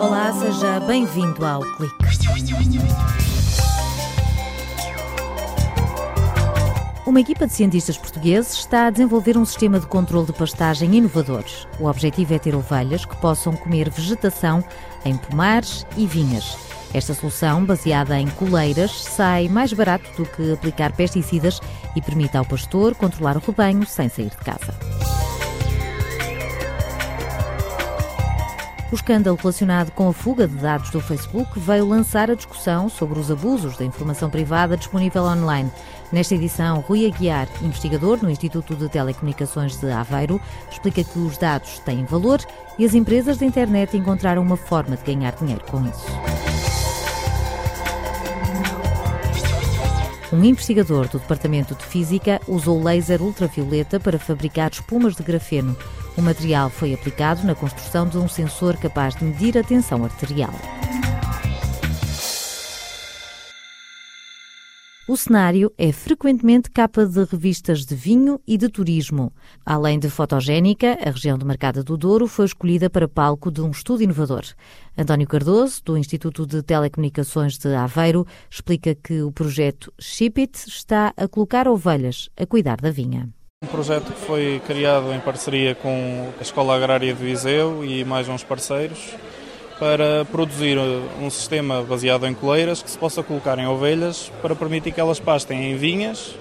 Olá, seja bem-vindo ao Clique. Uma equipa de cientistas portugueses está a desenvolver um sistema de controle de pastagem inovador. O objetivo é ter ovelhas que possam comer vegetação em pomares e vinhas. Esta solução, baseada em coleiras, sai mais barato do que aplicar pesticidas e permite ao pastor controlar o rebanho sem sair de casa. O escândalo relacionado com a fuga de dados do Facebook veio lançar a discussão sobre os abusos da informação privada disponível online. Nesta edição, Rui Aguiar, investigador no Instituto de Telecomunicações de Aveiro, explica que os dados têm valor e as empresas da internet encontraram uma forma de ganhar dinheiro com isso. Um investigador do Departamento de Física usou laser ultravioleta para fabricar espumas de grafeno. O material foi aplicado na construção de um sensor capaz de medir a tensão arterial. O cenário é frequentemente capa de revistas de vinho e de turismo. Além de fotogénica, a região de Marcada do Douro foi escolhida para palco de um estudo inovador. António Cardoso, do Instituto de Telecomunicações de Aveiro, explica que o projeto Shipit está a colocar ovelhas a cuidar da vinha. Um projeto que foi criado em parceria com a Escola Agrária de Viseu e mais uns parceiros para produzir um sistema baseado em coleiras que se possa colocar em ovelhas para permitir que elas pastem em vinhas,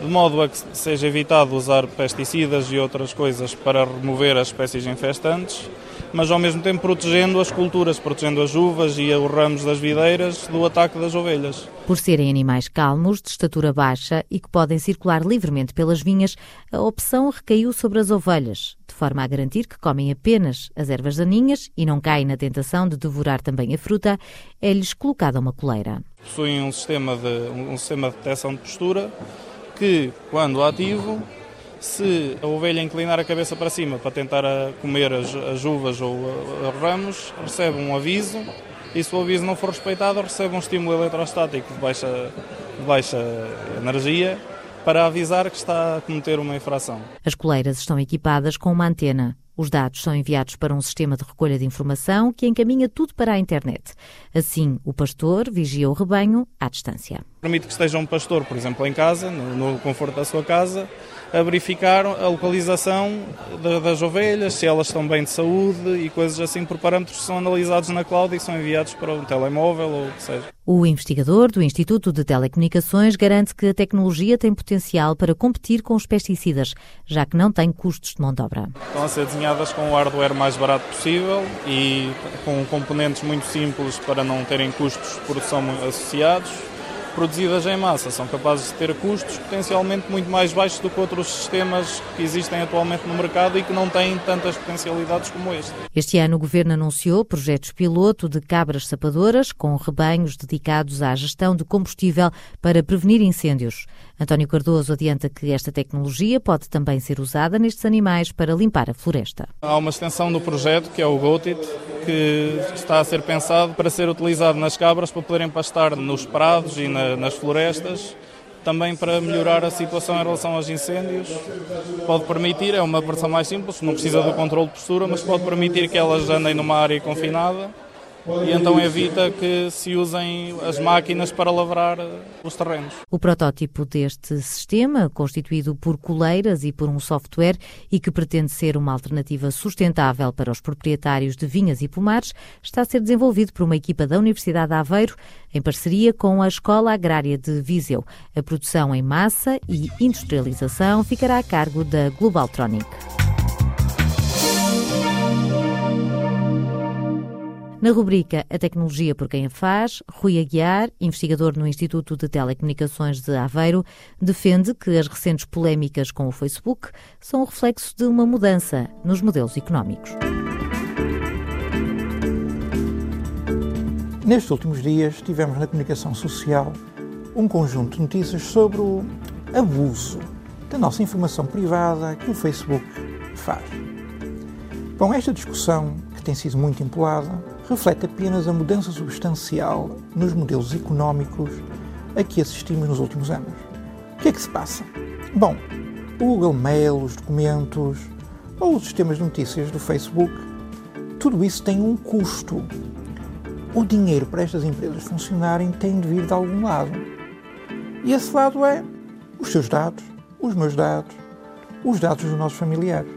de modo a que seja evitado usar pesticidas e outras coisas para remover as espécies infestantes, mas ao mesmo tempo protegendo as culturas, protegendo as uvas e os ramos das videiras do ataque das ovelhas. Por serem animais calmos, de estatura baixa e que podem circular livremente pelas vinhas, a opção recaiu sobre as ovelhas, de forma a garantir que comem apenas as ervas daninhas e não caem na tentação de devorar também a fruta, é-lhes colocada uma coleira. Possuem um sistema de, um sistema de detecção de postura que, quando ativo, se a ovelha inclinar a cabeça para cima para tentar comer as, as uvas ou os ramos, recebe um aviso e se o aviso não for respeitado, recebe um estímulo eletrostático de baixa, de baixa energia para avisar que está a cometer uma infração. As coleiras estão equipadas com uma antena. Os dados são enviados para um sistema de recolha de informação que encaminha tudo para a internet. Assim, o pastor vigia o rebanho à distância. Permite que esteja um pastor, por exemplo, em casa, no, conforto da sua casa, a verificar a localização das ovelhas, se elas estão bem de saúde e coisas assim, por parâmetros que são analisados na cloud e são enviados para um telemóvel ou o que seja. O investigador do Instituto de Telecomunicações garante que a tecnologia tem potencial para competir com os pesticidas, já que não tem custos de mão de obra. Estão a ser desenhadas com o hardware mais barato possível e com componentes muito simples para não terem custos de produção associados produzidas em massa são capazes de ter custos potencialmente muito mais baixos do que outros sistemas que existem atualmente no mercado e que não têm tantas potencialidades como este. Este ano o Governo anunciou projetos piloto de cabras sapadoras com rebanhos dedicados à gestão de combustível para prevenir incêndios. António Cardoso adianta que esta tecnologia pode também ser usada nestes animais para limpar a floresta. Há uma extensão do projeto, que é o GOTIT, que está a ser pensado para ser utilizado nas cabras para poderem pastar nos prados e na, nas florestas também para melhorar a situação em relação aos incêndios. Pode permitir, é uma versão mais simples, não precisa do controle de postura, mas pode permitir que elas andem numa área confinada e então evita que se usem as máquinas para lavrar os terrenos. O protótipo deste sistema, constituído por coleiras e por um software e que pretende ser uma alternativa sustentável para os proprietários de vinhas e pomares, está a ser desenvolvido por uma equipa da Universidade de Aveiro em parceria com a Escola Agrária de Viseu. A produção em massa e industrialização ficará a cargo da Globaltronic. Na rubrica A Tecnologia por Quem a Faz, Rui Aguiar, investigador no Instituto de Telecomunicações de Aveiro, defende que as recentes polémicas com o Facebook são o reflexo de uma mudança nos modelos económicos. Nestes últimos dias, tivemos na comunicação social um conjunto de notícias sobre o abuso da nossa informação privada que o Facebook faz. Bom, esta discussão, que tem sido muito empolada, reflete apenas a mudança substancial nos modelos económicos a que assistimos nos últimos anos. O que é que se passa? Bom, o Google Mail, os documentos, ou os sistemas de notícias do Facebook, tudo isso tem um custo. O dinheiro para estas empresas funcionarem tem de vir de algum lado. E esse lado é os seus dados, os meus dados, os dados dos nossos familiares.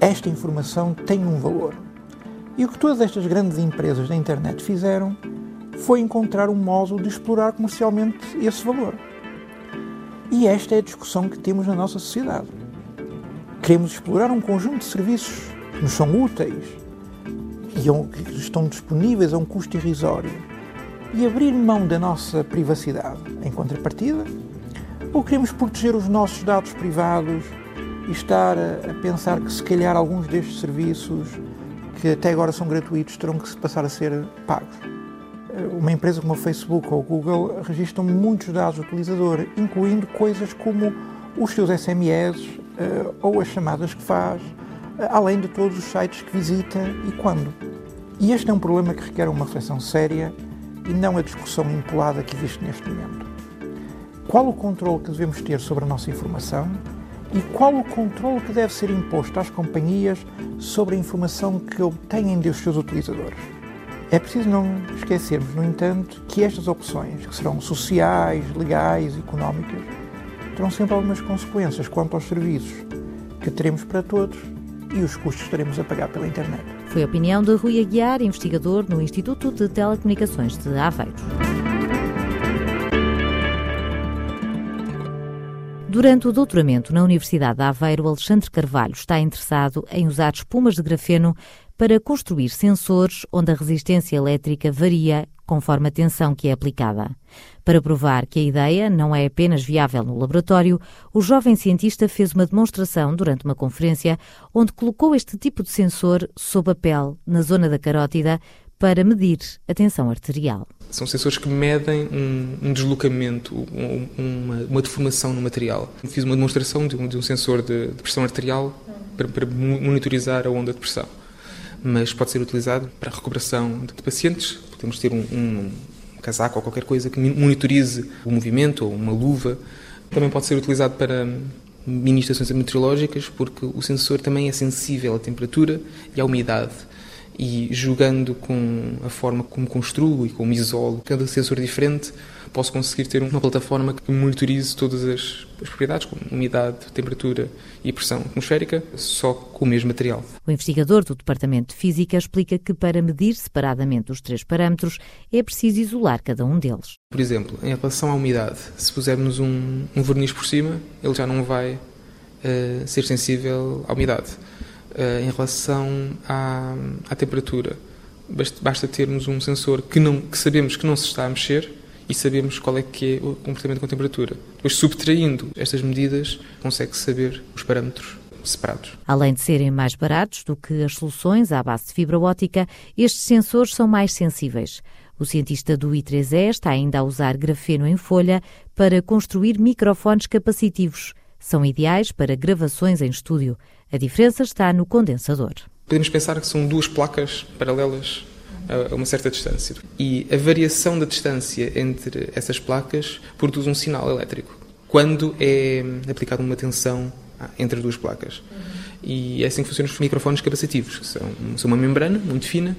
Esta informação tem um valor. E o que todas estas grandes empresas da internet fizeram foi encontrar um modo de explorar comercialmente esse valor. E esta é a discussão que temos na nossa sociedade. Queremos explorar um conjunto de serviços que nos são úteis e que estão disponíveis a um custo irrisório e abrir mão da nossa privacidade em contrapartida? Ou queremos proteger os nossos dados privados e estar a, pensar que se calhar alguns destes serviços que até agora são gratuitos terão que passar a ser pagos? Uma empresa como o Facebook ou o Google registram muitos dados do utilizador, incluindo coisas como os seus SMS eh, ou as chamadas que faz, eh, além de todos os sites que visita e quando. E este é um problema que requer uma reflexão séria e não a discussão empolada que existe neste momento. Qual o controle que devemos ter sobre a nossa informação e qual o controle que deve ser imposto às companhias sobre a informação que obtêm dos seus utilizadores? É preciso não esquecermos, no entanto, que estas opções, que serão sociais, legais, económicas, terão sempre algumas consequências quanto aos serviços que teremos para todos e os custos que estaremos a pagar pela internet. Foi a opinião de Rui Aguiar, investigador no Instituto de Telecomunicações de Aveiro. Durante o doutoramento na Universidade de Aveiro, Alexandre Carvalho está interessado em usar espumas de grafeno para construir sensores onde a resistência elétrica varia conforme a tensão que é aplicada. Para provar que a ideia não é apenas viável no laboratório, o jovem cientista fez uma demonstração durante uma conferência onde colocou este tipo de sensor sob a pele, na zona da carótida, para medir a tensão arterial. São sensores que medem um, um deslocamento, um, uma, uma, deformação no material. Fiz uma demonstração de um, de um sensor de, de, pressão arterial para, para monitorizar a onda de pressão mas pode ser utilizado para a recuperação de pacientes. Podemos ter um, um casaco ou qualquer coisa que monitorize o movimento ou uma luva. Também pode ser utilizado para mini estações meteorológicas, porque o sensor também é sensível à temperatura e à umidade. E jogando com a forma como construo e como isolo cada sensor diferente, posso conseguir ter uma plataforma que monitorize todas as, as propriedades, como umidade, temperatura e pressão atmosférica, só com o mesmo material. O investigador do Departamento de Física explica que para medir separadamente os três parâmetros é preciso isolar cada um deles. Por exemplo, em relação à umidade, se pusermos um, um verniz por cima, ele já não vai uh, ser sensível à umidade. Uh, em relação à, à temperatura, basta, basta termos um sensor que, não, que sabemos que não se está a mexer e sabemos qual é que é o comportamento com a temperatura. Depois, subtraindo estas medidas, consegue-se saber os parâmetros separados. Além de serem mais baratos do que as soluções à base de fibra óptica, estes sensores são mais sensíveis. O cientista do I3E está ainda a usar grafeno em folha para construir microfones capacitivos. São ideais para gravações em estúdio. A diferença está no condensador. Podemos pensar que são duas placas paralelas a uma certa distância. E a variação da distância entre essas placas produz um sinal elétrico quando é aplicada uma tensão entre duas placas. E é assim que funcionam os microfones capacitivos, que são, são uma membrana muito fina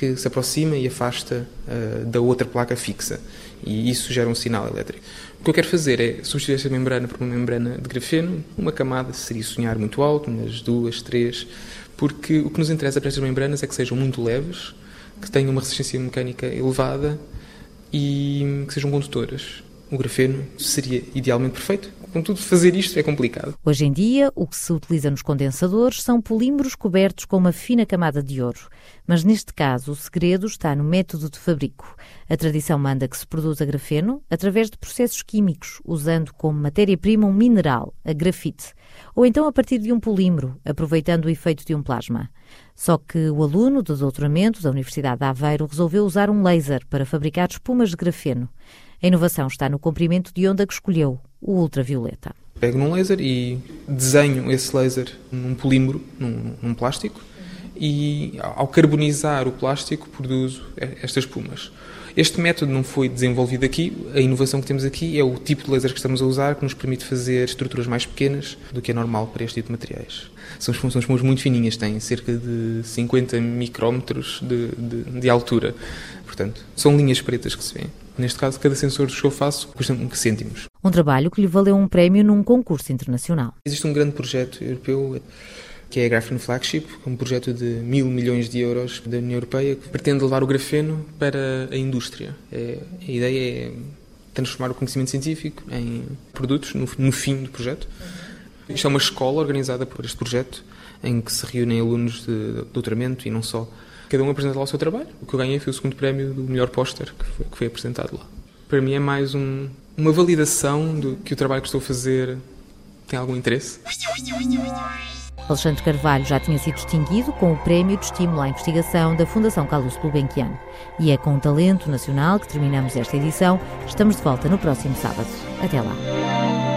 que se aproxima e afasta uh, da outra placa fixa. E isso gera um sinal elétrico. O que eu quero fazer é substituir esta membrana por uma membrana de grafeno. Uma camada seria sonhar muito alto, umas duas, três, porque o que nos interessa para estas membranas é que sejam muito leves, que tenham uma resistência mecânica elevada e que sejam condutoras. O grafeno seria idealmente perfeito. Contudo, fazer isto é complicado. Hoje em dia, o que se utiliza nos condensadores são polímeros cobertos com uma fina camada de ouro. Mas neste caso, o segredo está no método de fabrico. A tradição manda que se produza grafeno através de processos químicos, usando como matéria-prima um mineral, a grafite, ou então a partir de um polímero, aproveitando o efeito de um plasma. Só que o aluno de doutoramento da Universidade de Aveiro resolveu usar um laser para fabricar espumas de grafeno. A inovação está no comprimento de onda que escolheu, o ultravioleta. Pego num laser e desenho esse laser num polímero, num, num plástico, e ao carbonizar o plástico produzo estas espumas. Este método não foi desenvolvido aqui, a inovação que temos aqui é o tipo de laser que estamos a usar que nos permite fazer estruturas mais pequenas do que é normal para este tipo de materiais. São funções muito fininhas, têm cerca de 50 micrómetros de, de, de altura. Portanto, são linhas pretas que se vêem. Neste caso, cada sensor que eu faço custa um cêntimos. Um trabalho que lhe valeu um prémio num concurso internacional. Existe um grande projeto europeu que é a Graphene Flagship, um projeto de mil milhões de euros da União Europeia que pretende levar o grafeno para a indústria. É, a ideia é transformar o conhecimento científico em produtos no, no fim do projeto. Isto é uma escola organizada por este projeto em que se reúnem alunos de doutoramento e não só. Cada um apresenta lá o seu trabalho. O que eu ganhei foi o segundo prémio do melhor póster que que foi apresentado lá. Para mim é mais um, uma validação de que o trabalho que estou a fazer tem algum interesse. Alexandre Carvalho já tinha sido distinguido com o Prémio de Estímulo à Investigação da Fundação Carlos Gulbenkian. E é com o talento nacional que terminamos esta edição. Estamos de volta no próximo sábado. Até lá.